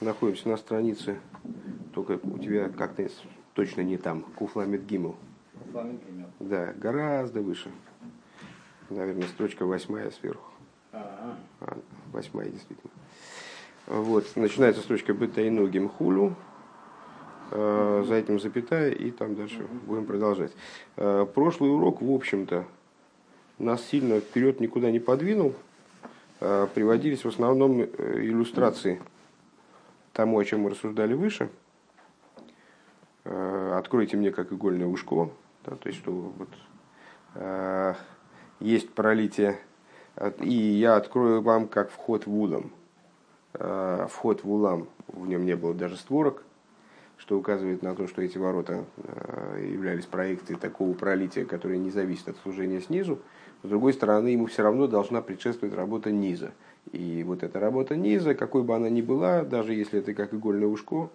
находимся на странице, только у тебя как-то точно не там, Куфламид Гимл. Да, гораздо выше. Наверное, строчка восьмая сверху. А, восьмая, действительно. Вот, начинается строчка Бетайну Гимхулю, э, за этим запятая, и там дальше будем продолжать. Э, прошлый урок, в общем-то, нас сильно вперед никуда не подвинул. Э, приводились в основном иллюстрации тому, о чем мы рассуждали выше. Откройте мне как игольное ушко, да, то есть что вот есть пролитие, и я открою вам как вход в улам. Э, вход в улам, в нем не было даже створок, что указывает на то, что эти ворота э, являлись проекцией такого пролития, которое не зависит от служения снизу. С другой стороны, ему все равно должна предшествовать работа низа. И вот эта работа низа, какой бы она ни была, даже если это как игольное ушко,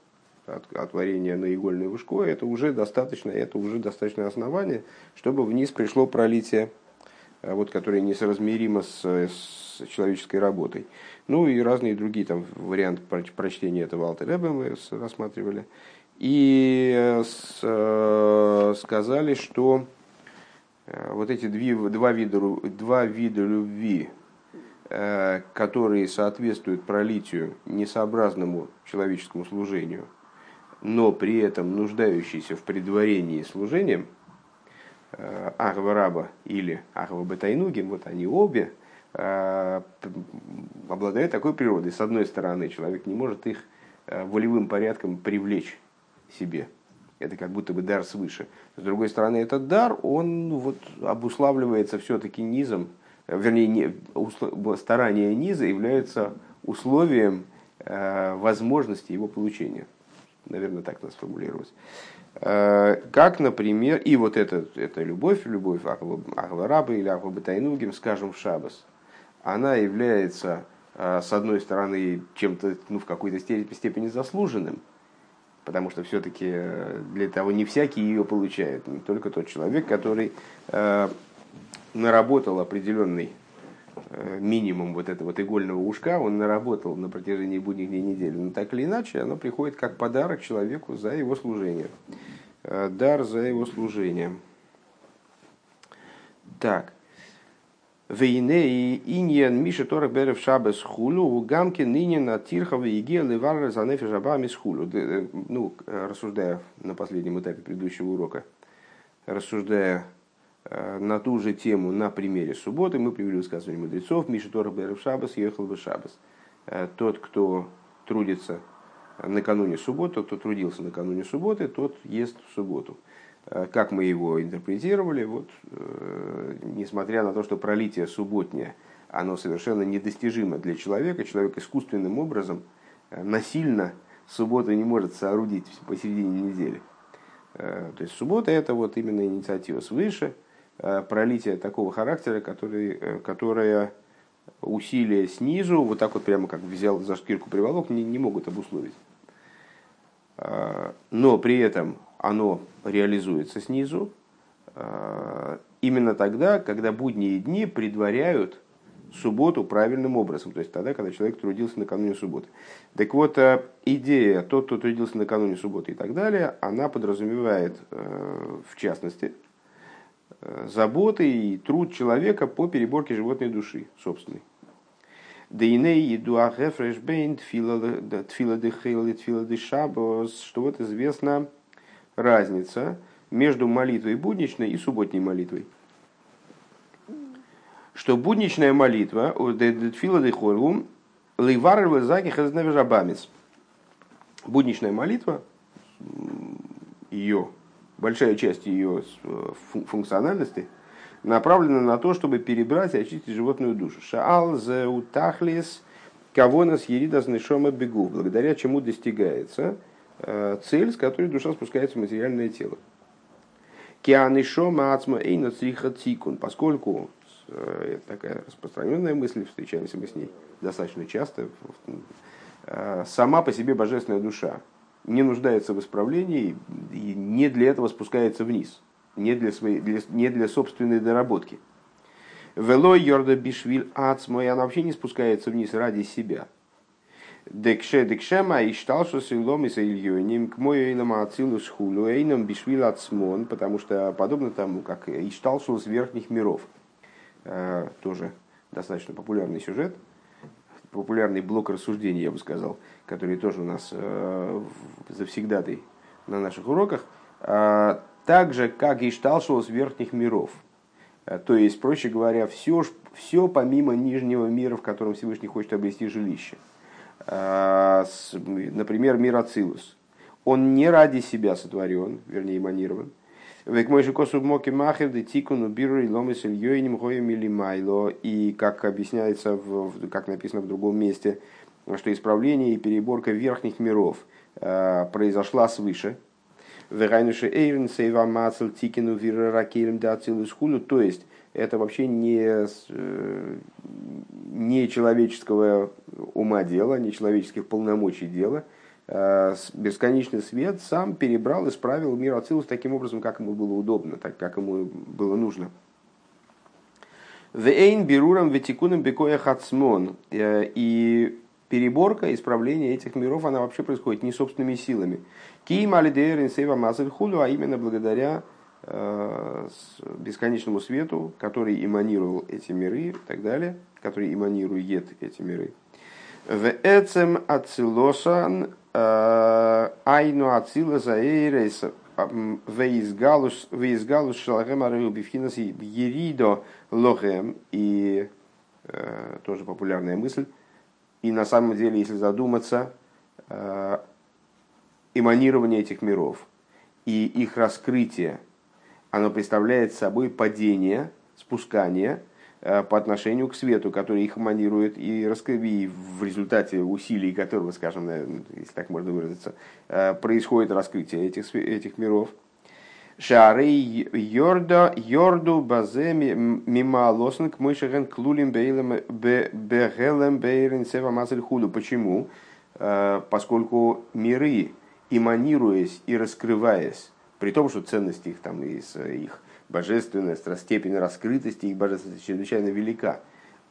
отворение на игольное ушко, это уже достаточно, это уже достаточное основание, чтобы вниз пришло пролитие, э, вот, которое несоразмеримо с, с человеческой работой. Ну и разные другие там варианты прочтения этого Алтереба мы рассматривали. И э, с, э, сказали, что вот эти две, два, вида, два вида любви, которые соответствуют пролитию несообразному человеческому служению, но при этом нуждающиеся в предварении служением, Ахва Раба или Ахва Батайнугим, вот они обе – Э, обладают такой природой. С одной стороны, человек не может их э, волевым порядком привлечь себе. Это как будто бы дар свыше. С другой стороны, этот дар, он ну, вот, обуславливается все-таки низом, э, вернее, не, старание низа является условием э, возможности его получения. Наверное, так надо сформулировать. Э, как, например, и вот эта, эта любовь, любовь Ахва или Ахва Батайнугим, скажем, в Шабас – она является, а, с одной стороны, чем-то ну, в какой-то степени заслуженным, потому что все-таки э, для того не всякий ее получает, не только тот человек, который э, наработал определенный э, минимум вот этого вот игольного ушка, он наработал на протяжении будних дней недели. Но так или иначе, оно приходит как подарок человеку за его служение. Дар за его служение. Так. Вейне иньян Миша Торах Берев Шабес Хулю, гамки ныне на Тирхова и Гея Левар за Нефи Жабами с Хулю. Э, ну, рассуждая на последнем этапе предыдущего урока, рассуждая э, на ту же тему на примере субботы, мы привели высказывание мудрецов, Миша Торах Берев Шабес ехал бы Шабес. Э, тот, кто трудится накануне субботы, кто трудился накануне субботы, тот ест в субботу. Э, как мы его интерпретировали, вот, э, несмотря на то, что пролитие субботнее, оно совершенно недостижимо для человека, человек искусственным образом, э, насильно субботу не может соорудить посередине недели. То есть суббота это вот именно инициатива свыше, пролитие такого характера, который, которое усилия снизу, вот так вот прямо как взял за шкирку приволок, не, не могут обусловить. Но при этом оно реализуется снизу э, именно тогда, когда будние дни предваряют субботу правильным образом, то есть тогда, когда человек трудился накануне субботы. Так вот, э, идея, тот, кто трудился накануне субботы и так далее, она подразумевает, э, в частности, заботы и труд человека по переборке животной души собственной. Дейней еду ахефрешбейн тфила дехейл и тфила дешабос, что вот известно разница между молитвой будничной и субботней молитвой. Что будничная молитва, будничная молитва, ее, большая часть ее функциональности, направлена на то, чтобы перебрать и очистить животную душу. Шаал зеутахлис кого нас еридас нишома бегу, благодаря чему достигается – Э, цель, с которой душа спускается в материальное тело. Кианишома ацма эйна цриха цикун, поскольку э, такая распространенная мысль, встречаемся мы с ней достаточно часто, э, сама по себе божественная душа не нуждается в исправлении и не для этого спускается вниз, не для, своей, для, не для собственной доработки. Велой йорда бишвиль ацмо, и она вообще не спускается вниз ради себя. Декше декшема и штал, что силом и сильёним к мою эйнам ацилус хулу эйнам бишвил ацмон, потому что подобно тому, как и штал с верхних миров. Э, тоже достаточно популярный сюжет, популярный блок рассуждений, я бы сказал, который тоже у нас э, завсегдатый на наших уроках, э, так же, как и шталшил с верхних миров. Э, то есть, проще говоря, все, все помимо нижнего мира, в котором Всевышний хочет обрести жилище. Например, мир Ацилус. Он не ради себя сотворен, вернее, эманирован, Век мой же косу моки махер де тикуну биру и ломис ильёйним гоем или майло. И как объясняется, в, как написано в другом месте, что исправление и переборка верхних миров э, произошла свыше. Верайнуше эйрен сейва мацел тикину вира ракелем да хулю. То есть, это вообще не, э, не человеческого ума дело, не человеческих полномочий дело – бесконечный свет сам перебрал, исправил мир Ацилус таким образом, как ему было удобно, так как ему было нужно. Вейн берурам ветикуном бекоя хацмон. Э, и переборка, исправление этих миров, она вообще происходит не собственными силами. Киим алидеерин сейва худу, а именно благодаря э, бесконечному свету, который эманировал эти миры и так далее, который эманирует эти миры. В эцем ацилосан Э, айну ацила за эйрейс вейсгалус шалахем арeu бифхинас еридо лохем. И э, тоже популярная мысль. И на самом деле, если задуматься, э, эманирование этих миров и их раскрытие, оно представляет собой падение, спускание – Э, по отношению к свету, который их манирует и, раскрыви, в результате усилий которого, скажем, если так можно выразиться, э, происходит раскрытие этих, этих миров. Шары йорда йорду базе мимо лоснг мышеген клулим бегелем бейрен сева мазель худу. Почему? Э, поскольку миры, эманируясь и раскрываясь, при том, что ценность их, там, из их божественность, степень раскрытости их божественности чрезвычайно велика.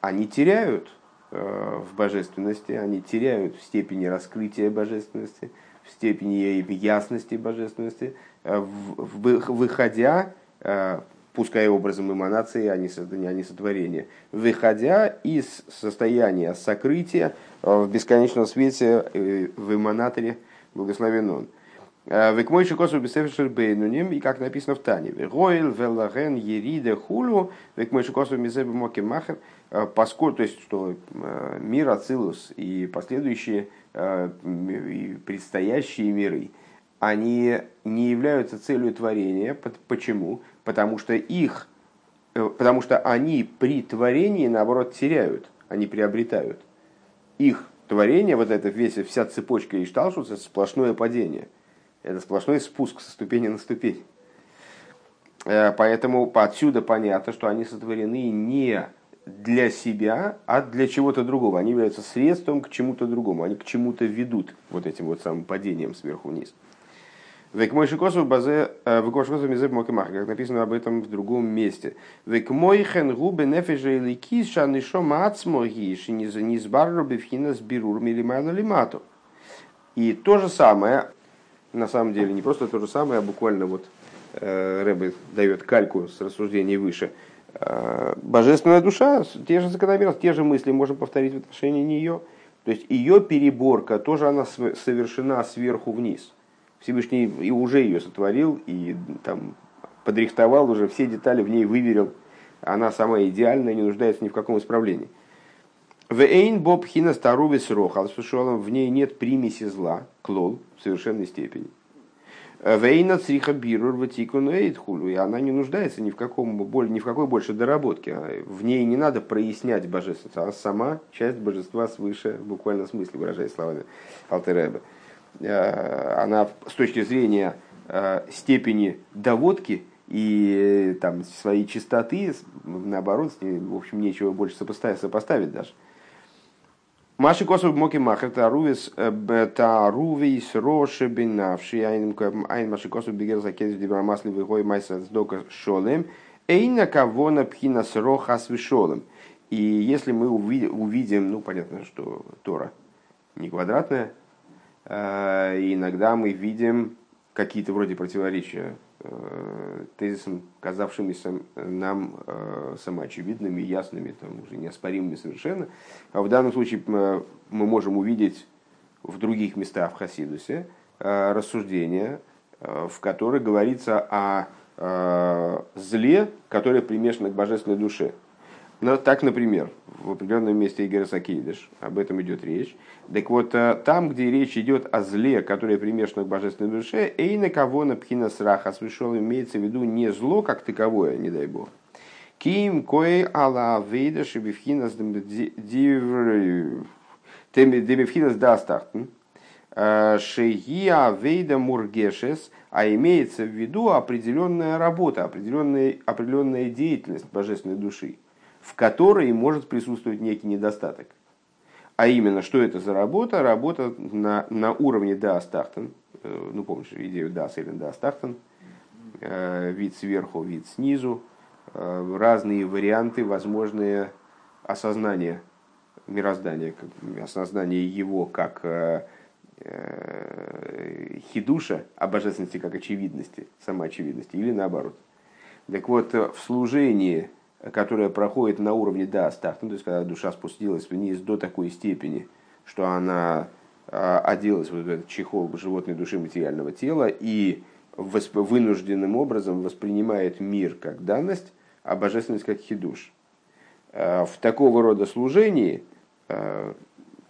Они теряют э, в божественности, они теряют в степени раскрытия божественности, в степени ясности божественности, э, выходя, э, пускай образом эманации, а не сотворения, выходя из состояния сокрытия в бесконечном свете в эманаторе, благословен он. Векмойши косу бесефешер бейнуним, и как написано в Тане, Ройл, Веллаген, Ериде, Хулу, векмойши косу мизебе моки махер, поскольку, то есть, что мир Ацилус и последующие и предстоящие миры, они не являются целью творения. Почему? Потому что их, потому что они при творении, наоборот, теряют, они приобретают. Их творение, вот это весь, вся цепочка Ишталшуса, сплошное падение – это сплошной спуск со ступени на ступень. Э, поэтому отсюда понятно, что они сотворены не для себя, а для чего-то другого. Они являются средством к чему-то другому. Они к чему-то ведут вот этим вот самым падением сверху вниз. Век мой шикосу базе э, векошикосу мизеб мокимах, как написано об этом в другом месте. Век мой хен губе нефеже или кис шанишо мацмоги шинизбарро бифхина сбирур милимайла лимату. И то же самое на самом деле не просто то же самое, а буквально вот э, Рэбе дает кальку с рассуждений выше. Э, божественная душа, те же закономерности, те же мысли можем повторить в отношении нее. То есть ее переборка тоже она совершена сверху вниз. Всевышний и уже ее сотворил, и там подрихтовал уже, все детали в ней выверил. Она самая идеальная, не нуждается ни в каком исправлении. Вейн боб хина старувис рохал, в ней нет примеси зла, клол, в совершенной степени. Вейна цриха бирур ватикун эйдхулу, и она не нуждается ни в, каком, ни в какой больше доработке. В ней не надо прояснять божественность, она сама часть божества свыше, в буквальном смысле, выражая словами Алтереба. Э, она с точки зрения э, степени доводки и э, там, своей чистоты, наоборот, с ней, в общем, нечего больше сопоставить, сопоставить даже. Маши косов моки э, тарувис роши бинавши айн маши косов бигер закез дибрамасли выгой майса сдока шолем эйна кавона пхина сроха с вишолем. И если мы увидим, ну понятно, что Тора, не квадратная. Э, иногда мы видим какие-то вроде противоречия тезисам, казавшимися нам самоочевидными, ясными, там, уже неоспоримыми совершенно. А в данном случае мы можем увидеть в других местах в Хасидусе рассуждения, в которых говорится о зле, которое примешано к божественной душе – но так, например, в определенном месте Игоря Сакейдыш, об этом идет речь. Так вот, э, там, где речь идет о зле, которое примешано к божественной душе, эйна кого на пхина сраха свышел, имеется в виду не зло как таковое, не дай бог. Ким кое ала вейда шибивхинас демивхинас дастахтен. Э, Шеия вейда мургешес, а имеется в виду определенная работа, определенная, определенная деятельность божественной души в которой может присутствовать некий недостаток. А именно, что это за работа? Работа на, на уровне Даастахтен. Э, ну, помнишь идею Дас или Даастахтен. Э, вид сверху, вид снизу. Э, разные варианты, возможные осознания мироздания, осознание его как хидуша, а божественности как очевидности, самоочевидности, или наоборот. Так вот, в служении которая проходит на уровне да, стах, ну, то есть когда душа спустилась вниз до такой степени, что она а, оделась в этот чехол животной души материального тела и вынужденным образом воспринимает мир как данность, а божественность как хидуш. А, в такого рода служении а,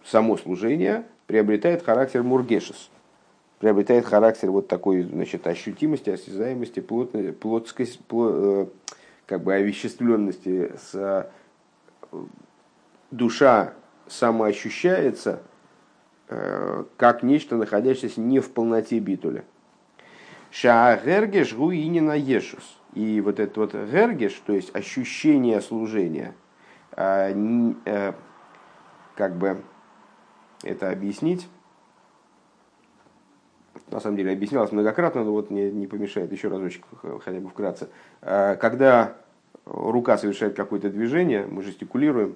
само служение приобретает характер мургешес, приобретает характер вот такой значит, ощутимости, осязаемости, плотной, плотскости, плот, как бы овеществленности, с, э, душа самоощущается э, как нечто, находящееся не в полноте битуля. Шаагергеш гуинина ешус. И вот этот вот гергеш, то есть ощущение служения, э, как бы это объяснить, на самом деле объяснялось многократно, но вот не, не помешает еще разочек, хотя бы вкратце. А, когда рука совершает какое-то движение, мы жестикулируем,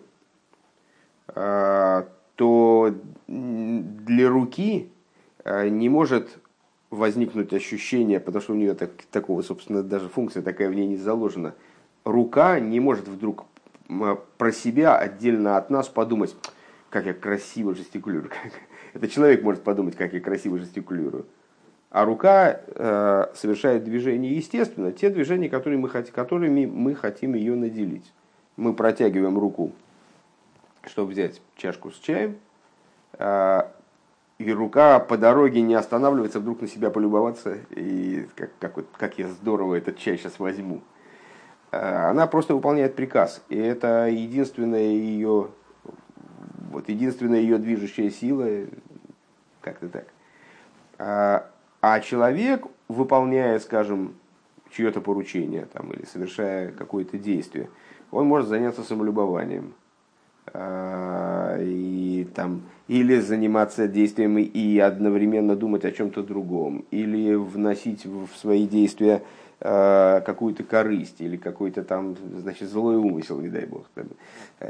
а, то для руки а, не может возникнуть ощущение, потому что у нее так, такого, собственно, даже функция такая в ней не заложена. Рука не может вдруг про себя отдельно от нас подумать, как я красиво жестикулирую. Это человек может подумать, как я красиво жестикулирую. А рука э, совершает движения естественно, те движения, которые мы, которыми мы хотим ее наделить. Мы протягиваем руку, чтобы взять чашку с чаем, э, и рука по дороге не останавливается, вдруг на себя полюбоваться, и как, как, вот, как я здорово этот чай сейчас возьму. Э, она просто выполняет приказ, и это единственная ее, вот единственная ее движущая сила, как-то так. А, человек, выполняя, скажем, чье-то поручение там, или совершая какое-то действие, он может заняться самолюбованием. А, и, там, или заниматься действиями и одновременно думать о чем-то другом, или вносить в свои действия какую-то корысть или какой-то там, значит, злой умысел, не дай бог. Там,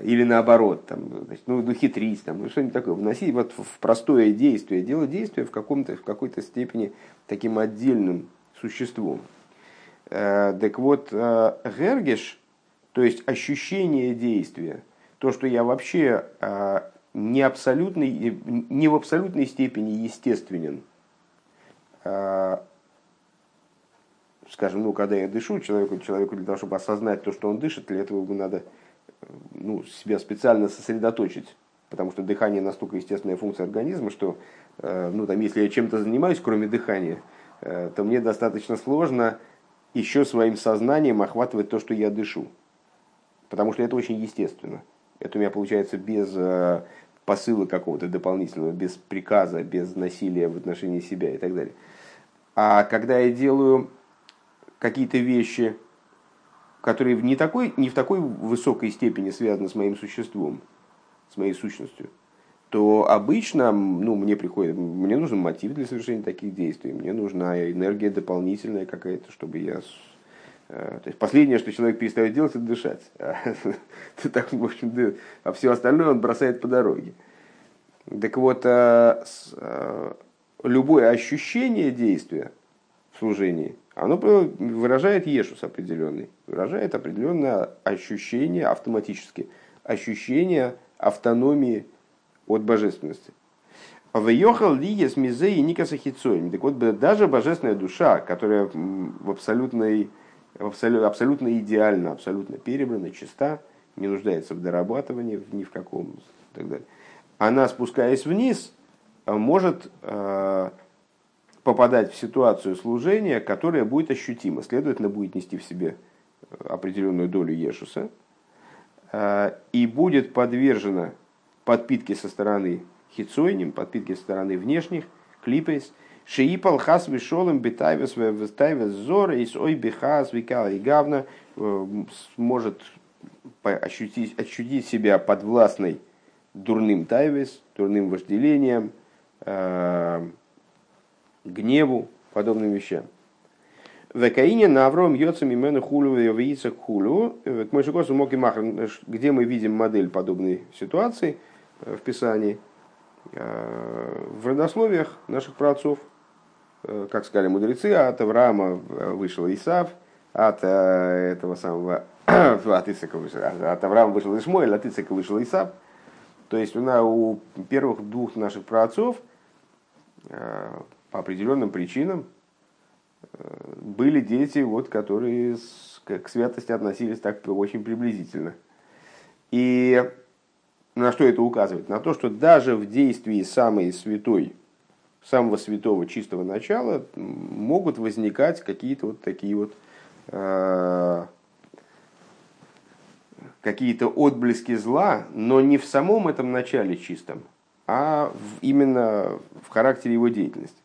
или наоборот, там, значит, ну, ну, хитрить, там, ну, что-нибудь такое. Вносить вот в простое действие, делать действие в, каком-то, в какой-то степени таким отдельным существом. Э, так вот, э, гергеш, то есть ощущение действия, то, что я вообще не, абсолютный, не в абсолютной степени естественен, скажем, ну, когда я дышу, человеку, человеку для того, чтобы осознать то, что он дышит, для этого ему надо ну, себя специально сосредоточить. Потому что дыхание настолько естественная функция организма, что э, ну, там, если я чем-то занимаюсь, кроме дыхания, э, то мне достаточно сложно еще своим сознанием охватывать то, что я дышу. Потому что это очень естественно. Это у меня получается без э, посыла какого-то дополнительного, без приказа, без насилия в отношении себя и так далее. А когда я делаю какие-то вещи, которые не, такой, не в такой высокой степени связаны с моим существом, с моей сущностью, то обычно ну, мне приходит, мне нужен мотив для совершения таких действий, мне нужна энергия дополнительная какая-то, чтобы я... Э, то есть последнее, что человек перестает делать, это дышать. А, в общем, а все остальное он бросает по дороге. Так вот, э, э, любое ощущение действия в служении, оно выражает ешус определенный, выражает определенное ощущение автоматически, ощущение автономии от божественности. Вейохал лигес мизей и никаса Так вот, даже божественная душа, которая в абсолютной, абсолютно, абсолютно идеальна, абсолютно перебрана, чиста, не нуждается в дорабатывании ни в каком и так далее, она, спускаясь вниз, может э, попадать в ситуацию служения, которая будет ощутима, следовательно, будет нести в себе определенную долю Ешуса, э, и будет подвержена подпитке со стороны хитсойним, подпитки со стороны внешних, клипейс, Шиипал хас вишолым битайвес вестайвес зора и ой бихас викал и гавна э, может ощутить, ощутить себя подвластной дурным тайвес, дурным вожделением, э, гневу, подобным вещам. В Каине на Авром Йоцам имену хулю и вейцах хулю. К Мойшикосу Моки Махр, где мы видим модель подобной ситуации в Писании – Э, в родословиях наших праотцов, э, как сказали мудрецы, от Авраама вышел Исав, от э, этого самого, от Исака вышел, от Авраама вышел Ишмоэль, от Исака вышел Исав. То есть у, у первых двух наших праотцов по определенным причинам были дети, вот, которые к святости относились так очень приблизительно. И на что это указывает? На то, что даже в действии самой святой, самого святого чистого начала могут возникать какие-то вот такие вот э, какие-то отблески зла, но не в самом этом начале чистом, а именно в характере его деятельности.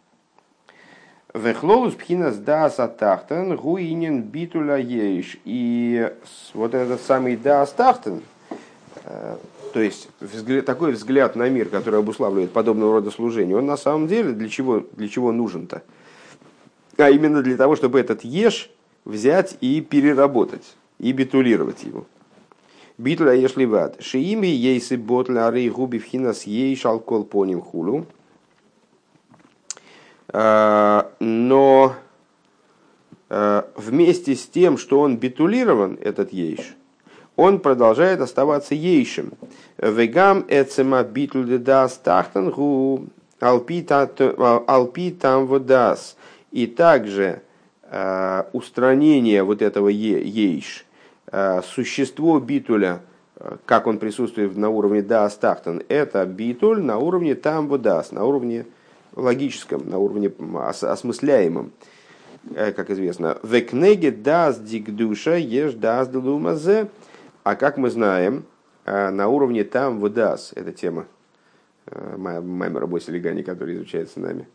Вехлолус пхинас дас атахтан гуинен битуля ейш. И вот этот самый дас тахтан, э, то есть взгляд, такой взгляд на мир, который обуславливает подобного рода служение, он на самом деле для чего, для чего нужен-то? А именно для того, чтобы этот еш взять и переработать, и битулировать его. Битуля еш ливат. Шиими ейсы ботля арей губи вхинас ей шалкол поним хулу. А, но а, вместе с тем, что он битулирован, этот ейш, он продолжает оставаться ейшим. Вегам эцема битл дас тахтан гу алпи там водас. И также э, устранение вот этого ейш, э, существо битуля, э, как он присутствует на уровне дас тахтан, это битуль на уровне там водас, на уровне логическом, на уровне осмысляемом как известно, в книге дас дикдуша ешь дас делумазе, а как мы знаем, э, на уровне там выдас, эта тема э, Маймера Босилигани, который изучается нами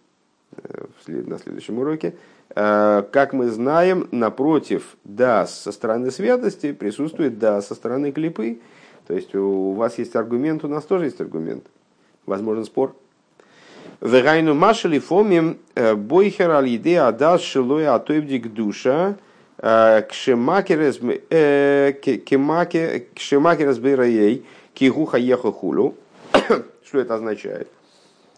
э, на следующем уроке, как мы знаем, напротив дас со стороны святости присутствует дас со стороны клипы. То есть у вас есть аргумент, у нас тоже есть аргумент. Возможен спор. Вегайну машали фомим бойхер аль адас шилоя атойбдик душа Кшемакерес Бейраей Кигуха Еха Хулю. Что это означает?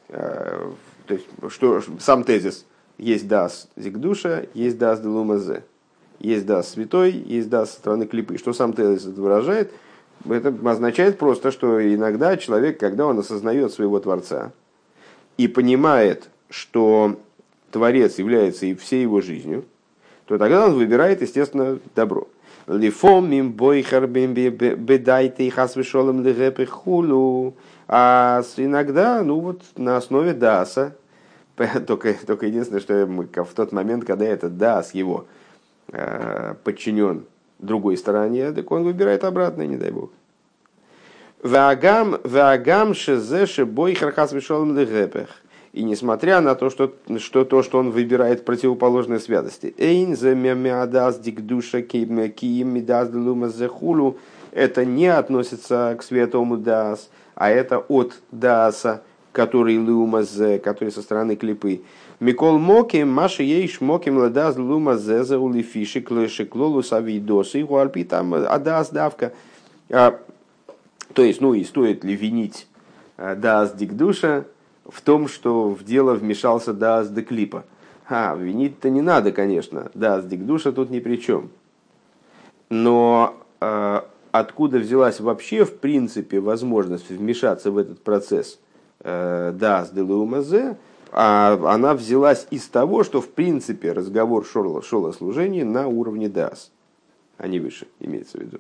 То есть, что, сам тезис. Есть дас зигдуша, есть дас делумазе. Есть дас святой, есть дас со стороны клипы. Что сам тезис это выражает? Это означает просто, что иногда человек, когда он осознает своего Творца и понимает, что Творец является и всей его жизнью, то тогда он выбирает, естественно, добро. Лифомим бойхар бедайте хас вишолем хулу. А иногда, ну вот на основе даса, только, только единственное, что мы в тот момент, когда этот дас его э, подчинен другой стороне, так он выбирает обратно, не дай бог. Вагам, вагам шезе бойхар хас вишолем легепех. И несмотря на то, что, что то, что он выбирает противоположные святости, эйн замямиадас дикдуша киим мидас зехулу, это не относится к святому дас, а это от даса, который лумазе, который со стороны клипы. Микол моким, маши ейш моким ладас лумазе за улифиши клеши клолу савидосы, гуальпи там адас давка. То есть, ну и стоит ли винить Даас Дикдуша в том, что в дело вмешался Даас Деклипа. А, винить-то не надо, конечно. Даас Дикдуша тут ни при чем. Но э, откуда взялась вообще, в принципе, возможность вмешаться в этот процесс э, Даас Делеумазе, а она взялась из того, что, в принципе, разговор шел, шел о служении на уровне Даас, а не выше, имеется в виду.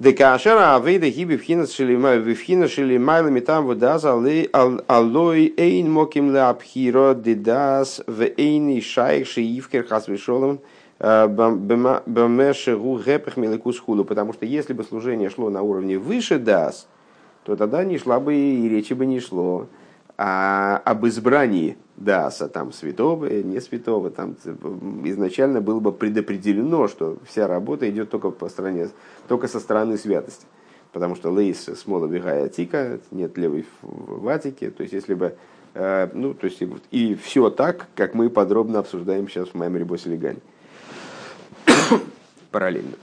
Декашера авейда гиби вхинас вивхина шили майлами там водаз алой эйн моким ле абхиро дидас в эйни шайх шиивкер хасвишолом бемешеру гепех меликус худу. Потому что если бы служение шло на уровне выше дас, то тогда не шла бы и речи бы не шло а об избрании Даса, там, святого, не святого, там изначально было бы предопределено, что вся работа идет только, по стороне, только со стороны святости. Потому что лейс смола бегая тика, нет левой в ватике. То есть, если бы, э, ну, то есть, и все так, как мы подробно обсуждаем сейчас в моем Рибосе Легане. Параллельно.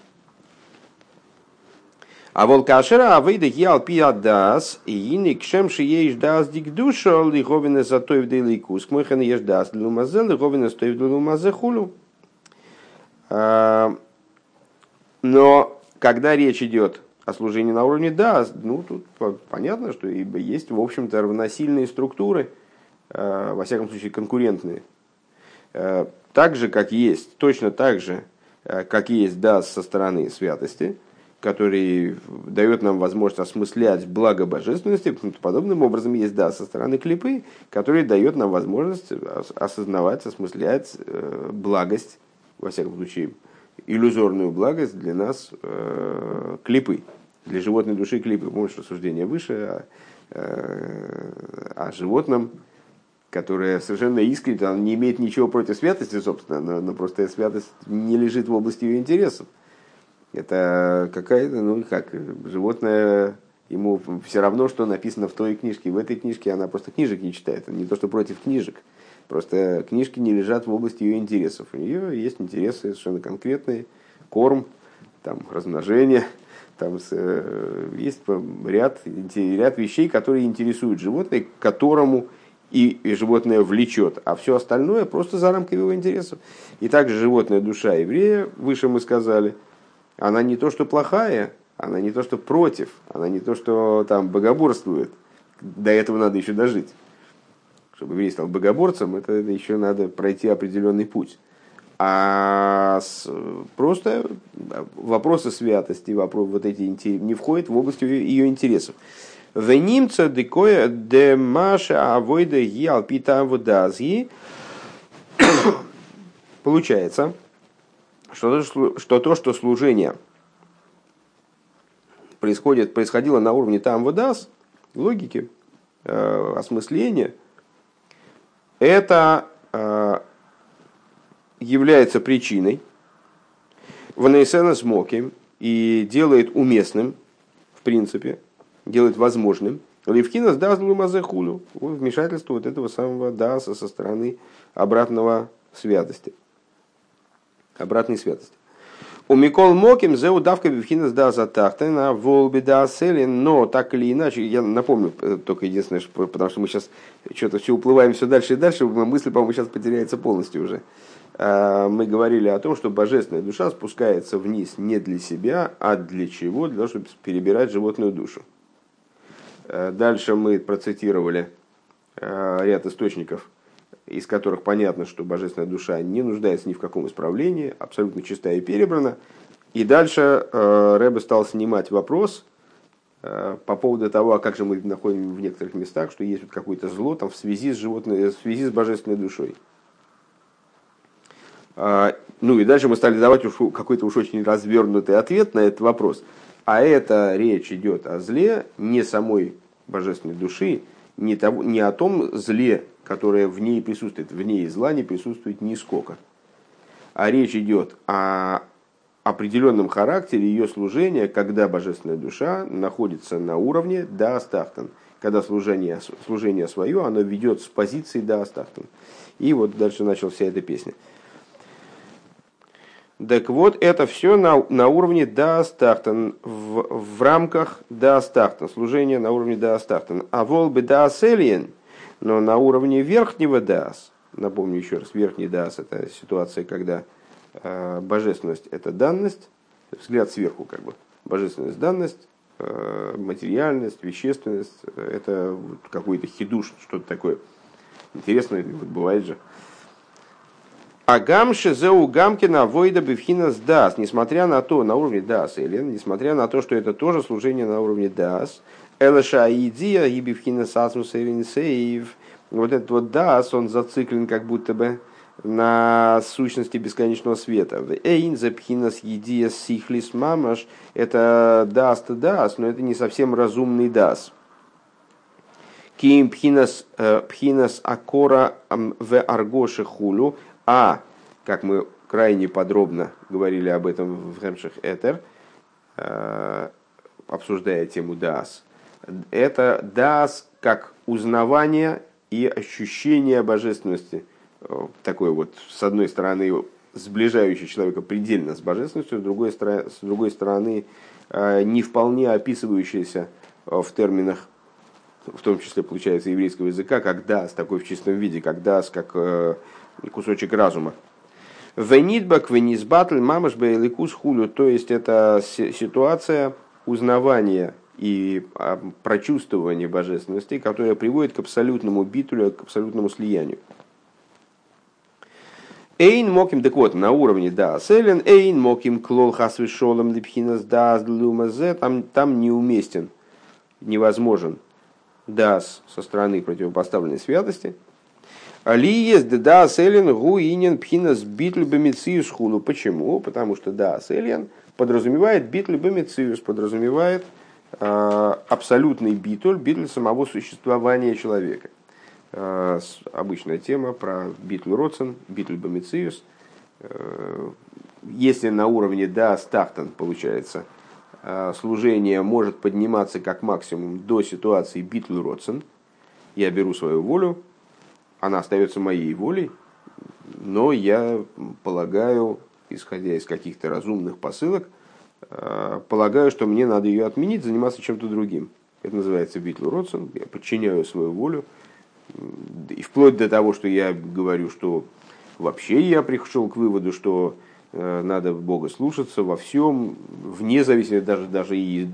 А волкашера авейда гиал пиадас и иник шем ши еш дас дик душа лиховина за той в деликус. Кмыхан еш дас лумазе лиховина стой в лумазе хулу. А, но когда речь идет о служении на уровне да, ну тут понятно, что есть, в общем-то, равносильные структуры, а, во всяком случае конкурентные. А, так же, как есть, точно так же, как есть да со стороны святости – который дает нам возможность осмыслять благо божественности, подобным образом есть да со стороны клипы, который дает нам возможность осознавать, осмыслять э, благость, во всяком случае, иллюзорную благость для нас э, клипы, для животной души клипы. Помнишь рассуждение выше о, э, о животном, которое совершенно искренне, она не имеет ничего против святости, собственно, но, но просто святость не лежит в области ее интересов. Это какая-то, ну как, животное, ему все равно, что написано в той книжке. В этой книжке она просто книжек не читает. Не то, что против книжек. Просто книжки не лежат в области ее интересов. У нее есть интересы совершенно конкретные. Корм, там, размножение. Там э, есть ряд, ряд вещей, которые интересуют животное, к которому и, и животное влечет, а все остальное просто за рамками его интересов. И также животная душа еврея, выше мы сказали – она не то, что плохая, она не то, что против, она не то, что там богоборствует. До этого надо еще дожить. Чтобы еврей стал богоборцем, это еще надо пройти определенный путь. А с, просто вопросы святости, вопрос, вот эти не входят в область ее интересов. Венимца декоя де маша авойда алпита водазги. Получается, что, что то, что служение происходит, происходило на уровне там водас, логики, э, осмысления, это э, является причиной. В Нейсена Смоки и делает уместным, в принципе, делает возможным, Левкина с Дазлу Мазехулю, вмешательство вот этого самого Даса со стороны обратного святости обратной святости. У Микол Моким за удавка бифхинас да затахтена волби да селин, но так или иначе, я напомню э, только единственное, потому что мы сейчас что-то все уплываем все дальше и дальше, мысль, по-моему, сейчас потеряется полностью уже. А, мы говорили о том, что божественная душа спускается вниз не для себя, а для чего? Для того, чтобы перебирать животную душу. Э, дальше мы процитировали э, ряд источников из которых понятно, что божественная душа не нуждается ни в каком исправлении, абсолютно чистая и перебрана. И дальше э, Рэбе стал снимать вопрос э, по поводу того, а как же мы находим в некоторых местах, что есть вот какое-то зло там, в, связи с животной, в связи с божественной душой. Э, ну и дальше мы стали давать уж какой-то уж очень развернутый ответ на этот вопрос. А это речь идет о зле не самой божественной души, не, того, не о том зле, которое в ней присутствует. В ней зла не присутствует нисколько. А речь идет о определенном характере ее служения, когда божественная душа находится на уровне да астахтан. Когда служение, служение свое, оно ведет с позиции да астахтан. И вот дальше начал вся эта песня. Так вот, это все на, на уровне Даастахтан, в, в рамках Даастахтан, служение на уровне Даастахтан. А волбы Дааселиен, но на уровне верхнего Даас, напомню еще раз, верхний Даас это ситуация, когда э, божественность это данность, взгляд сверху как бы, божественность данность, э, материальность, вещественность, это какой-то хидуш, что-то такое. Интересно, вот бывает же. А гамши зеу гамкина войда бифхинас дас, несмотря на то, на уровне дас, или несмотря на то, что это тоже служение на уровне дас, элэша идия и бифхинас асмус сейв, вот этот вот дас, он зациклен как будто бы на сущности бесконечного света. Эйн запхинас едия сихлис мамаш, это дас то дас, но это не совсем разумный дас. Ким пхинас, э, пхинас акора в аргоши хулю, а, как мы крайне подробно говорили об этом в Хемших Этер, э, обсуждая тему Дас, это Дас как узнавание и ощущение божественности. Э, такой вот, с одной стороны, сближающий человека предельно с божественностью, с другой, с другой стороны, э, не вполне описывающийся в терминах, в том числе, получается, еврейского языка, как дас, такой в чистом виде, как дас, как кусочек разума. Венитбак, венизбатль, мамаш бейликус хулю, то есть это ситуация узнавания и а, прочувствования божественности, которая приводит к абсолютному битулю, к абсолютному слиянию. Эйн моким, так вот, на уровне да, селен, эйн моким клол хасвишолом липхинас дас длюмазе, там, там неуместен, невозможен дас со стороны противопоставленной святости – Алиес да селен гуинен пхинас битль бемициус хуну. Почему? Потому что да селен подразумевает битль бемициус, подразумевает абсолютный битуль, битуль самого существования человека. Э, обычная тема про битль роцен, битль бемициус. Э, если на уровне да стахтан получается э, служение может подниматься как максимум до ситуации битль роцен, я беру свою волю, она остается моей волей, но я полагаю, исходя из каких-то разумных посылок, э, полагаю, что мне надо ее отменить, заниматься чем-то другим. Это называется Битл Родсон. Я подчиняю свою волю. И вплоть до того, что я говорю, что вообще я пришел к выводу, что э, надо Бога слушаться во всем, вне зависимости, даже, даже, и,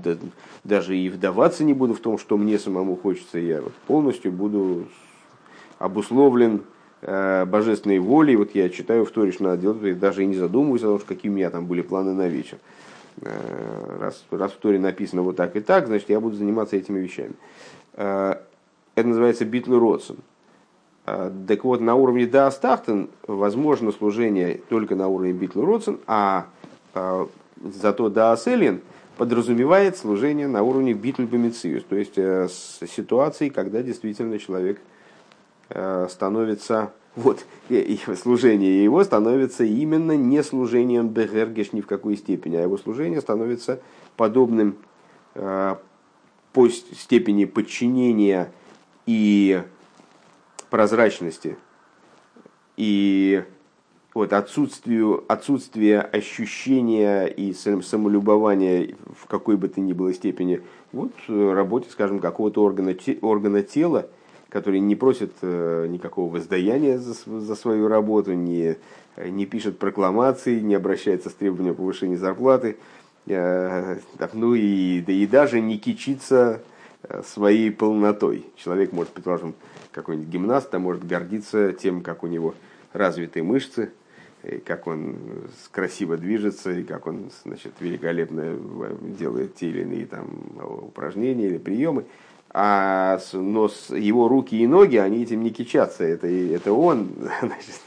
даже и вдаваться не буду в том, что мне самому хочется, я полностью буду обусловлен э, божественной волей. Вот я читаю в Торе, что надо делать, даже и не задумываюсь о том, какие у меня там были планы на вечер. Э, раз, раз в Торе написано вот так и так, значит, я буду заниматься этими вещами. Э, это называется битлу родсен. Так вот, на уровне Даастахтен возможно служение только на уровне битлу родсен, а зато Дааселин подразумевает служение на уровне битлу бомициус, то есть ситуации, когда действительно человек – Э, становится, вот, и служение его становится именно не служением Бегергеш ни в какой степени, а его служение становится подобным э, по степени подчинения и прозрачности и вот отсутствию, отсутствие ощущения и самолюбования в какой бы то ни было степени, вот э, работе, скажем, какого-то органа, органа тела, который не просит э, никакого воздаяния за, за свою работу, не, не пишет прокламации, не обращается с требованием повышения зарплаты, э, ну и, да и даже не кичится э, своей полнотой. Человек может, предположим, какой-нибудь гимнаст, а может гордиться тем, как у него развитые мышцы, и как он красиво движется, и как он значит, великолепно делает те или иные там, упражнения или приемы а но его руки и ноги, они этим не кичатся. Это, это он значит,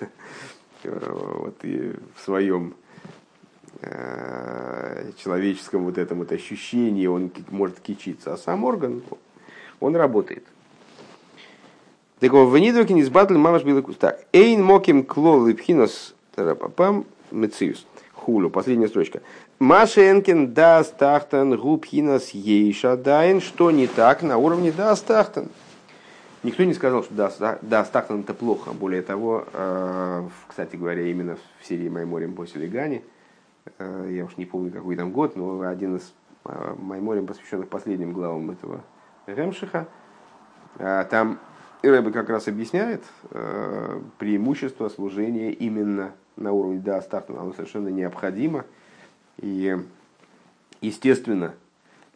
вот, и в своем э, человеческом вот этом вот ощущении он может кичиться. А сам орган, он работает. Так вот, в Нидваке из батл мамаш белый Так, эйн моким клол липхинос тарапапам мециус. Хулу, последняя строчка. Машенкин даст тахтан губхинас ейша дайн, что не так на уровне даст тахтан. Никто не сказал, что даст это плохо. Более того, э, кстати говоря, именно в серии «Майморем после Легани» я уж не помню какой там год, но один из майморем, посвященных последним главам этого Ремшиха, там Рэбе как раз объясняет преимущество служения именно на уровне да, старту, оно совершенно необходимо. И, естественно,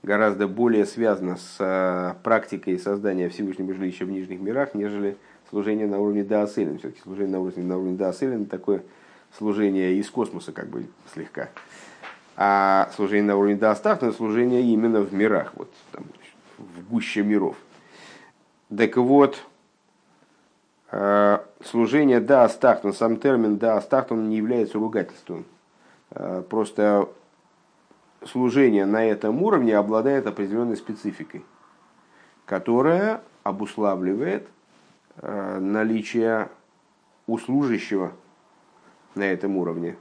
гораздо более связано с э, практикой создания Всевышнего жилища в нижних мирах, нежели служение на уровне Даасилин. Все-таки служение на уровне, на уровне Даасилин такое служение из космоса, как бы слегка. А служение на уровне это служение именно в мирах, вот там, в гуще миров. Так вот, э, служение Даастарт, сам термин Даастарт, он не является ругательством. Э, просто служение на этом уровне обладает определенной спецификой, которая обуславливает э, наличие у служащего на этом уровне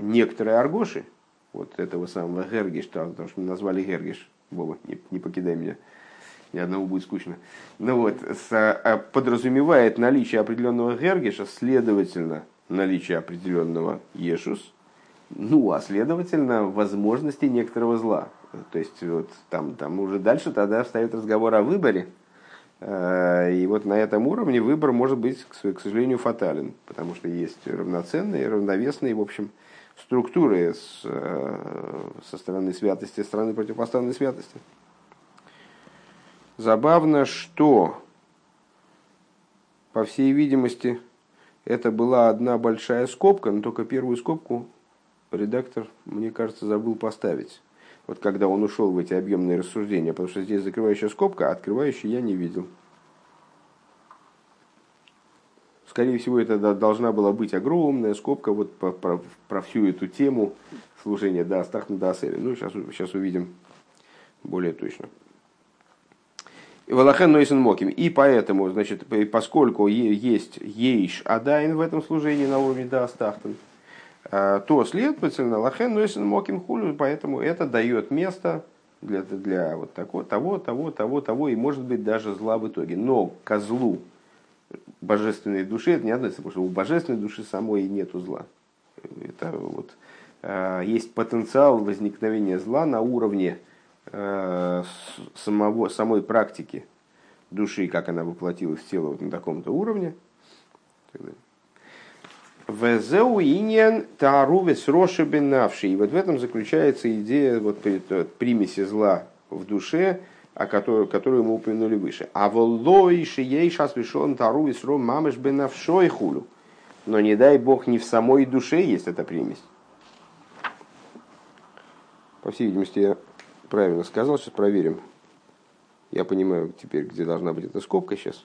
некоторые аргоши, вот этого самого Гергиш, потому что назвали Гергиш, Боба, не, не покидай меня, ни одному будет скучно. Ну вот, с, а, подразумевает наличие определенного Гергиша, следовательно, наличие определенного Ешус – ну, а следовательно, возможности некоторого зла. То есть, вот там, там уже дальше тогда встает разговор о выборе. Э, и вот на этом уровне выбор может быть, к сожалению, фатален, потому что есть равноценные, равновесные, в общем, структуры с, э, со стороны святости, со стороны противопоставленной святости. Забавно, что, по всей видимости, это была одна большая скобка, но только первую скобку редактор, мне кажется, забыл поставить. Вот когда он ушел в эти объемные рассуждения, потому что здесь закрывающая скобка, а открывающей я не видел. Скорее всего, это должна была быть огромная скобка вот про, про, про всю эту тему служения да, Астахна да Ну, сейчас, сейчас увидим более точно. Валахен Нойсен Моким. И поэтому, значит, поскольку есть Ейш Адайн в этом служении на уровне да Астахтан, а, то, следовательно, лахен носин моким хулю, поэтому это дает место для, для вот такого, того, того, того, того, и может быть даже зла в итоге. Но козлу божественной души это не относится, потому что у божественной души самой нету зла. Это вот, э, есть потенциал возникновения зла на уровне э, самого, самой практики души, как она воплотилась в тело вот на таком-то уровне. Везеу иньян таарувес рошебенавший. И вот в этом заключается идея вот, примеси зла в душе, о которой, которую мы упомянули выше. А воллой шией шас вишон таарувес ром мамеш бенавшой хулю. Но не дай бог, не в самой душе есть эта примесь. По всей видимости, правильно сказал, сейчас проверим. Я понимаю теперь, где должна быть эта скобка сейчас.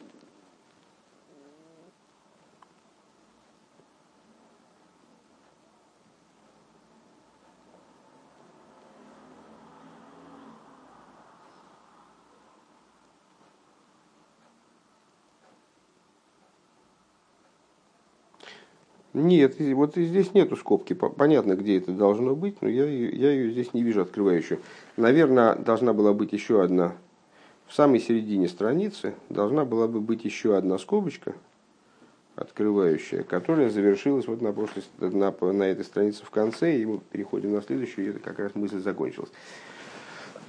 Нет, вот здесь нету скобки. Понятно, где это должно быть, но я, я ее здесь не вижу открывающую. Наверное, должна была быть еще одна. В самой середине страницы должна была бы быть еще одна скобочка, открывающая, которая завершилась вот на, прошлой, на, на этой странице в конце, и мы переходим на следующую, и это как раз мысль закончилась.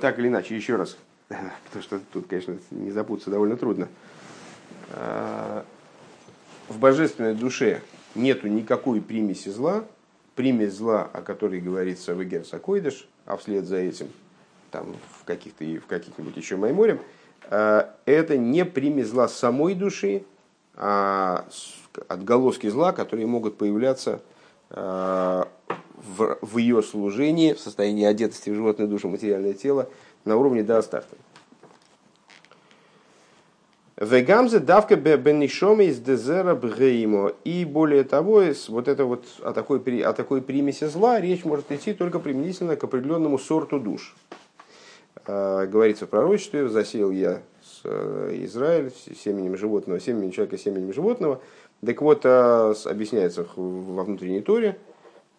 Так или иначе, еще раз, потому что тут, конечно, не запутаться довольно трудно. А, в божественной душе нету никакой примеси зла, примесь зла, о которой говорится в Игер Сакойдыш, а вслед за этим там, в, каких-то, в каких-нибудь еще Майморем, э, это не примесь зла самой души, а отголоски зла, которые могут появляться э, в, в ее служении, в состоянии одетости в животную душу, материальное тело, на уровне до старта. Вегамзе давка бенишоме из дезера бгеймо. И более того, вот это вот о такой, о такой примеси зла речь может идти только применительно к определенному сорту душ. А, говорится в пророчестве, засеял я э, Израиль семенем животного, семенем человека, семенем животного. Так вот, а, объясняется во внутренней торе,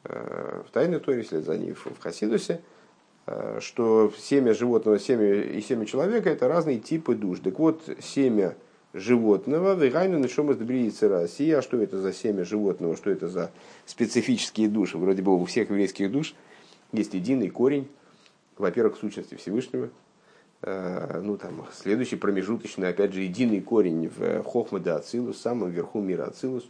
э, в тайной торе, вслед за ней в Хасидусе, что семя животного семя и семя человека это разные типы душ. Так вот, семя животного, вегайну нашом из Россия, а что это за семя животного, что это за специфические души. Вроде бы у всех еврейских душ есть единый корень, во-первых, сущности Всевышнего, э, ну там следующий промежуточный, опять же, единый корень в Хохма де Ацилус, самом верху мира Ацилус.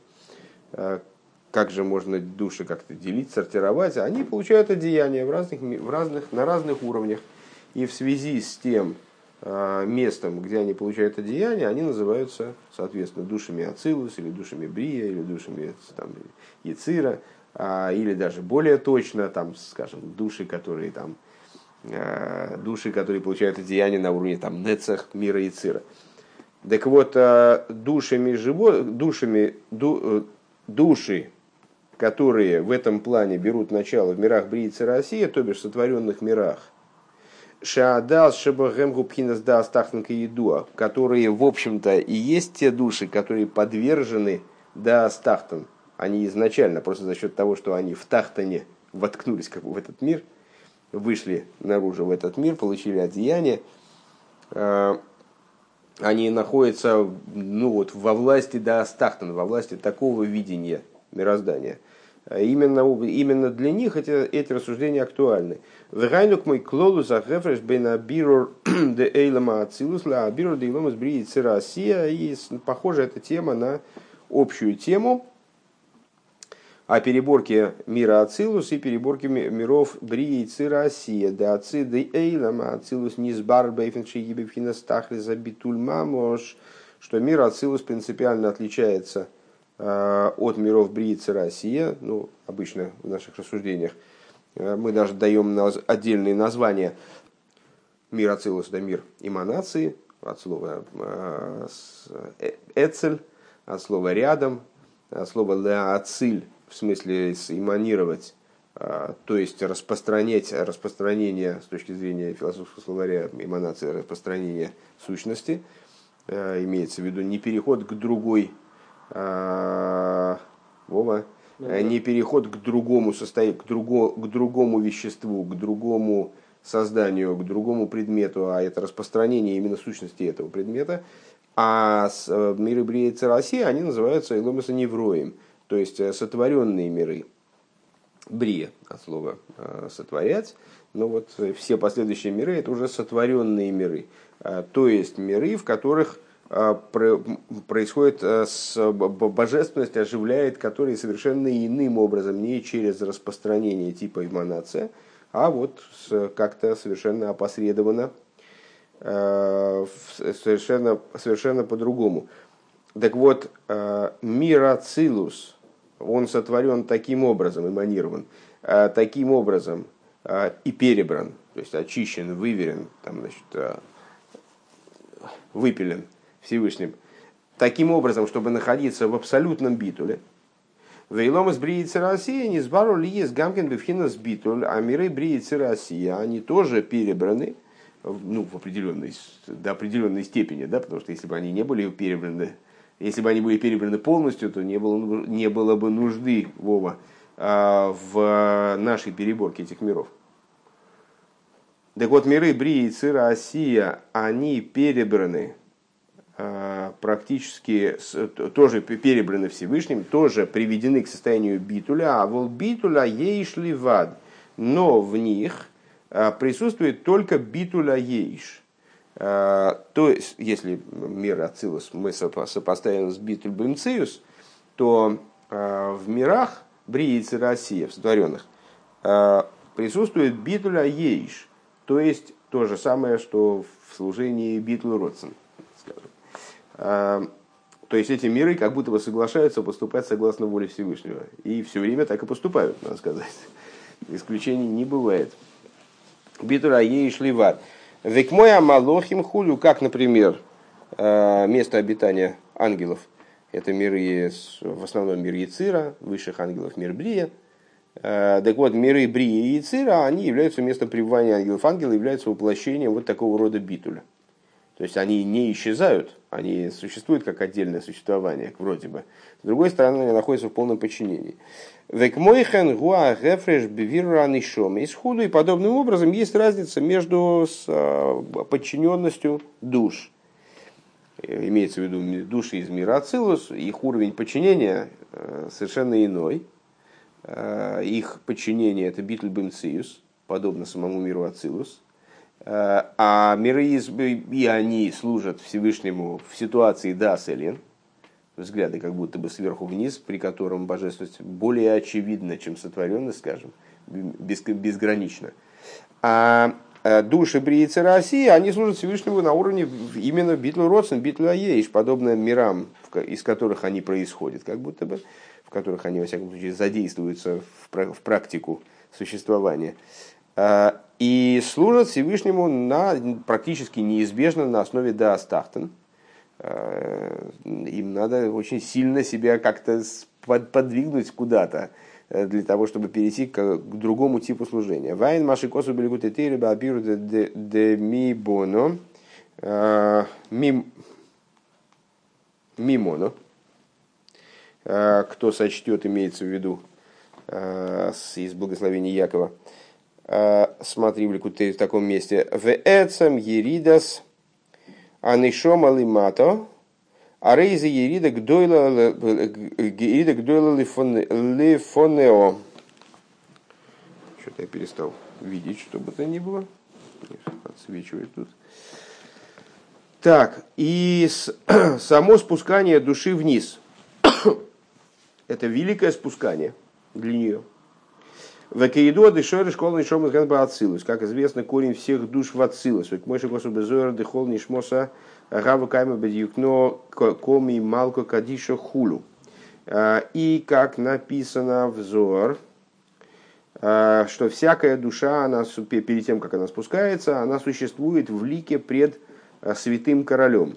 Э, как же можно души как-то делить, сортировать? Они получают одеяния в разных, в разных, на разных уровнях. И в связи с тем, Э, местом, где они получают одеяние, они называются, соответственно, душами Ацилус, или душами Брия, или душами там, Яцира, а, или даже более точно, там, скажем, души, которые там, э, души, которые получают одеяние на уровне там, Нецах, мира Яцира. Так вот, э, душами, живот, душами ду, души, которые в этом плане берут начало в мирах Брии и Россия, то бишь сотворенных мирах, Губхинас да Астахтанка Едуа, которые, в общем-то, и есть те души, которые подвержены да Астахтан. Они изначально, просто за счет того, что они в Тахтане воткнулись как бы в этот мир, вышли наружу в этот мир, получили одеяние, э, они находятся ну, вот, во власти да Астахтан, во власти такого видения мироздания – а именно, именно для них эти, эти рассуждения актуальны. Вегайнук мой клолу захефреш бен бирур де эйлама ацилус ла абирур де иломас бриит Россия. И похоже эта тема на общую тему о переборке мира Ацилус и переборке миров Брии и. Да Аци де Эйлама Ацилус низбар бейфенши ебевхина стахли забитуль мамош, что мир Ацилус принципиально отличается от миров Бриицы Россия, ну, обычно в наших рассуждениях, э, мы даже даем отдельные названия. Мир Ацилус, да мир эманации, от слова э, эцель, от слова рядом, от слова леациль, в смысле эманировать, то есть распространять распространение с точки зрения философского словаря эманации, распространение сущности, имеется в виду не переход к другой Вова, ну не переход к другому состоянию, к, друго, к другому веществу, к другому созданию, к другому предмету, а это распространение именно сущности этого предмета. А с, э, миры Бриицы России, они называются Иломаса Невроем, то есть э, сотворенные миры. Брия, от слова э, сотворять. Но вот все последующие миры это уже сотворенные миры. То есть миры, в которых а, происходит э, с божественность оживляет, которые совершенно иным образом, не через распространение типа эманация, а вот как-то совершенно опосредованно, э, совершенно, совершенно по-другому. Так вот, э, мир Ацилус, он сотворен таким образом, эманирован, таким образом и перебран, то есть очищен, выверен, там, значит, выпилен – Всевышним, таким образом, чтобы находиться в абсолютном битуле. Вейлом из Бриицы России не сбару ли есть гамкен бифхина с битуль, а миры Бриицы России, они тоже перебраны, ну, в определенной, до определенной степени, да, потому что если бы они не были перебраны, если бы они были перебраны полностью, то не было, не было бы нужды, Вова, а, в нашей переборке этих миров. Так вот, миры Брии и Россия, они перебраны практически тоже перебраны Всевышним, тоже приведены к состоянию битуля, а вол битуля ейш ливад, но в них э, присутствует только битуля ейш. Э, то есть, если мир Ацилус мы сопоставим с битуль бимциус, то в мирах Бриицы Россия, в сотворенных, присутствует битуля ейш, то есть то же самое, что в служении скажем. А, то есть эти миры как будто бы соглашаются поступать согласно воле Всевышнего. И все время так и поступают, надо сказать. Исключений не бывает. Битура ей шливат. Век мой амалохим хулю, как, например, а, место обитания ангелов. Это миры, в основном мир Яцира, высших ангелов, мир Брия. А, так вот, миры Брия и Яцира, они являются местом пребывания ангелов. Ангелы являются воплощением вот такого рода битуля. То есть они не исчезают, они существуют как отдельное существование, вроде бы. С другой стороны, они находятся в полном подчинении. Векмойхен гуа гефреш бивирранишом. И сходу и подобным образом есть разница между а, подчиненностью душ. имеется в виду души из мира Ацилус, их уровень подчинения совершенно иной. Их подчинение это Битльбем Циус, подобно самому миру Ацилус. А миры и они служат Всевышнему в ситуации Даселин, взгляды как будто бы сверху вниз, при котором божественность более очевидна, чем сотворенность, скажем, безгранично. А э, души Бриицы России, они служат Всевышнему на уровне именно Битлу Родсен, Битлу Аеиш, подобно мирам, из которых они происходят, как будто бы, в которых они, во всяком случае, задействуются в практику существования. И служат Всевышнему на, практически неизбежно на основе Даастахтен. А, им надо очень сильно себя как-то подвигнуть куда-то, Э, для того, чтобы перейти к, к другому типу служения. Вайн маши косу белигут и тейри бабиру де ми боно э, мимоно. Э, кто сочтет, имеется в виду из благословения Якова. Смотри в в таком месте. В эцем еридас анишом алимато а рейза ерида гдойла лифонео. Что-то я перестал видеть, что бы то ни было. Отсвечивает тут. Так, и само спускание души вниз. Это великое спускание для нее. Векаиду дешойры школа нишом из ацилус. Как известно, корень всех душ в ацилус. Ведь мой шикосу безойра дехол нишмоса Гава Кайма Бедюкно Коми Малко Кадиша Хулю. А, и как написано в Зор, а, что всякая душа, она, перед тем, как она спускается, она существует в лике пред а, святым королем.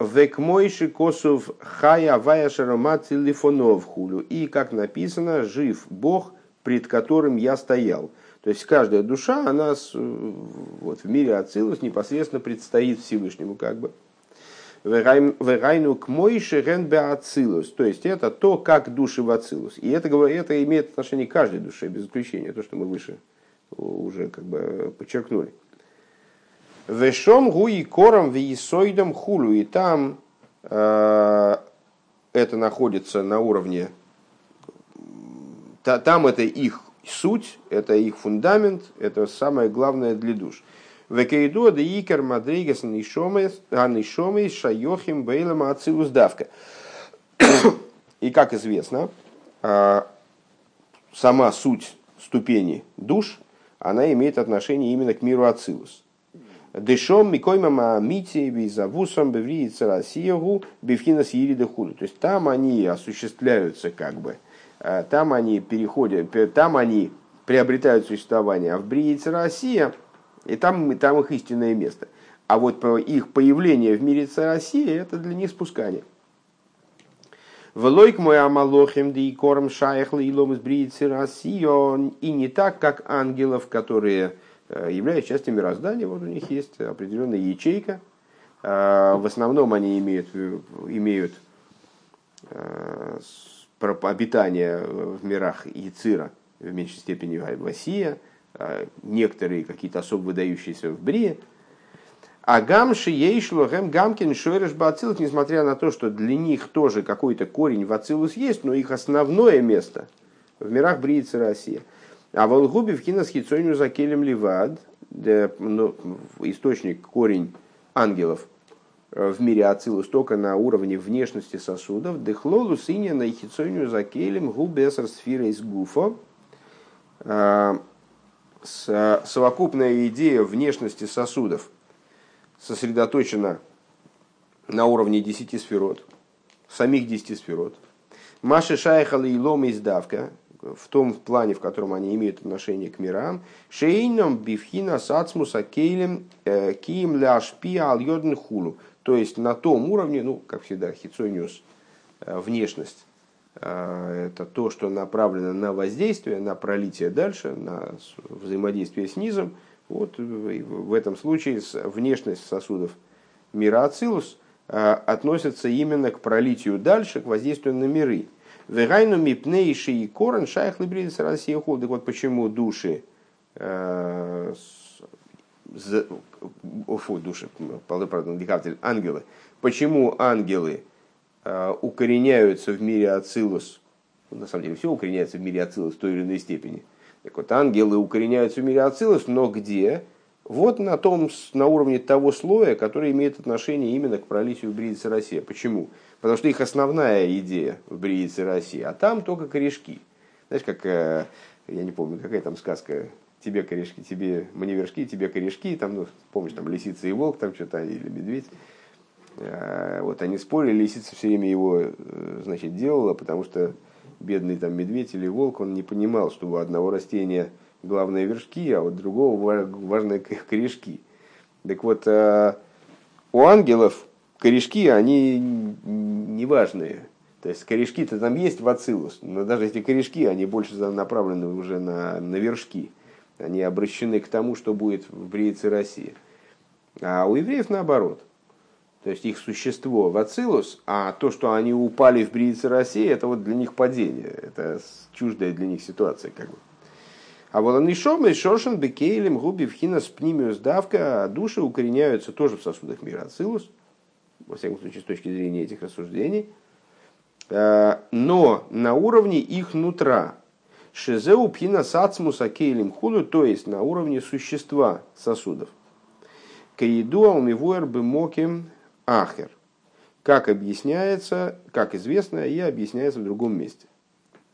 Векмойши косов хая вая телефонов хулю. И, как написано, жив Бог, пред которым я стоял. То есть каждая душа, она вот, в мире Ацилус непосредственно предстоит Всевышнему как бы. Верайну к Мойше Ацилус. То есть это то, как души в Ацилус. И это, это имеет отношение к каждой душе, без исключения, то, что мы выше уже как бы подчеркнули. Вешом гуи кором виесоидом хулу. И там э, это находится на уровне, там это их суть, это их фундамент, это самое главное для душ. Векейду да икер мадригас анишомес шайохим бейлам ацилус давка. И как известно, а, сама суть ступени душ, она имеет отношение именно к миру Ацилус. Дешом микойма маамити визавусом бевриица Россиягу бевхинас ерида худу. То есть там они осуществляются как бы – Э, там они переходят, там они приобретают существование, а в Бриице Россия, и там, там их истинное место. А вот их появление в мире России это для них спускание. Влойк мой амалохим да и корм шаях лилом из Бриицы России, и не так, как ангелов, которые э, являются частью мироздания, вот у них есть определенная ячейка. Э, в основном они имеют, имеют про обитание в мирах Яцира, в меньшей степени Васия, а некоторые какие-то особо выдающиеся в Брие. А гамши ейшло гэм гамкин шойреш бацилус, несмотря на то, что для них тоже какой-то корень в ацилус есть, но их основное место в мирах Брии Россия. А волгуби в кинос хитсойню за келем ливад, ну, источник, корень ангелов – Э, в мире Ацилус только на уровне внешности сосудов. Дехлолу синя на ихицойню за келем губесар сфера из гуфа. Э, совокупная идея внешности сосудов сосредоточена на уровне десяти сферот, самих десяти сферот. Маши шайхала и лома издавка, в том плане, в котором они имеют отношение к мирам. Шейном бифхина сацмуса кейлем э, кием ляшпи ал хулу то есть на том уровне, ну, как всегда, хитсониус, э, внешность, э, это то, что направлено на воздействие, на пролитие дальше, на взаимодействие с низом. Вот в этом случае внешность сосудов мира Ацилус относится именно к пролитию дальше, к воздействию на миры. Вегайну мипнейши и корен шайх либридис Россия Так вот почему души фу, души, правда, ангелы. Почему ангелы э, укореняются в мире Ацилус? На самом деле все укореняется в мире Ацилус в той или иной степени. Так вот, ангелы укореняются в мире Ацилус, но где? Вот на, том, на уровне того слоя, который имеет отношение именно к пролитию Бриицы России. Почему? Потому что их основная идея в Бриице России, а там только корешки. Знаешь, как, э, я не помню, какая там сказка, тебе корешки, тебе мне тебе корешки, там, ну, помнишь, там лисица и волк, там что-то, или медведь. Э, вот они спорили, лисица все время его, э, значит, делала, потому что бедный там медведь или волк, он не понимал, что у одного растения главные вершки, а у другого важные корешки. Так вот, у ангелов корешки, они не важные. То есть корешки-то там есть в ацилус, но даже эти корешки, они больше направлены уже на, на вершки. Они обращены к тому, что будет в Бриице России. А у евреев наоборот. То есть их существо в ацилус, а то, что они упали в Бриице России, это вот для них падение. Это чуждая для них ситуация. Как бы. А вот они шомы, шошен, бекейлем, губи, вхинас, пнимиус, давка, а души укореняются тоже в сосудах мира ацилус во всяком случае, с точки зрения этих рассуждений, э, но на уровне их нутра. Шизеу пхина сацмуса кейлим худу, то есть на уровне существа сосудов. Каиду алмивуэр бемоким ахер. Как объясняется, как известно, и объясняется в другом месте.